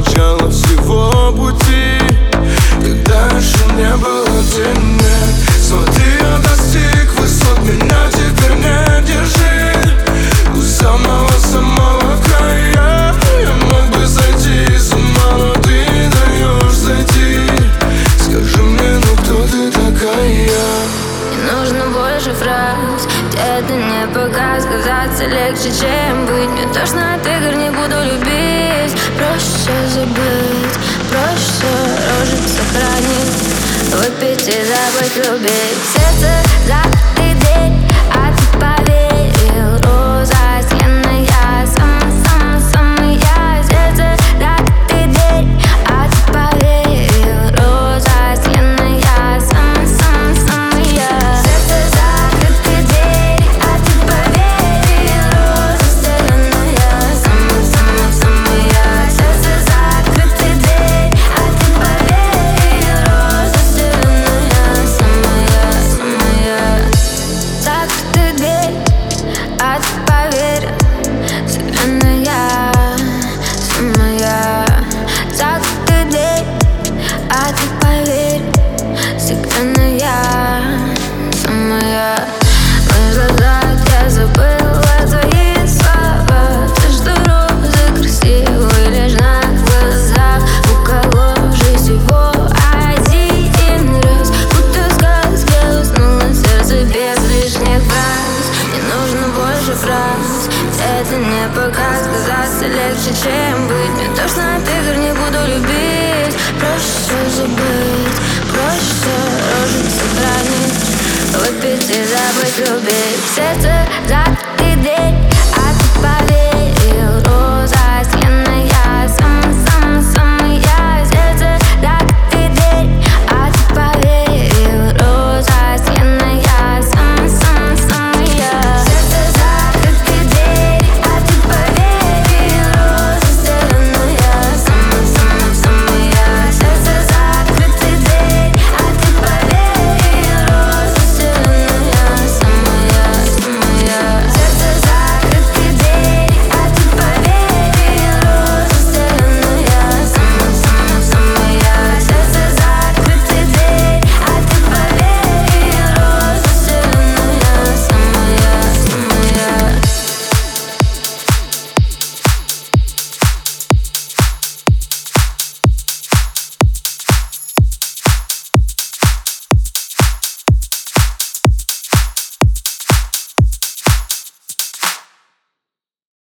начала всего пути. Когда еще не было тебя Смотри, я достиг высот, меня теперь не держи. У самого-самого края. Я мог бы зайти с ума, но ты даешь зайти. Скажи мне, ну кто ты такая? Не нужно больше фраз. Тебе это не пока. Сказаться легче, чем быть. Твой петель забыть любить Сердце закрыть дверь пока Сказаться легче, чем быть. Мне тошно от игр, не буду любить. Проще забыть, проще рожиться бранить Выпить и забыть любить. Сердце день.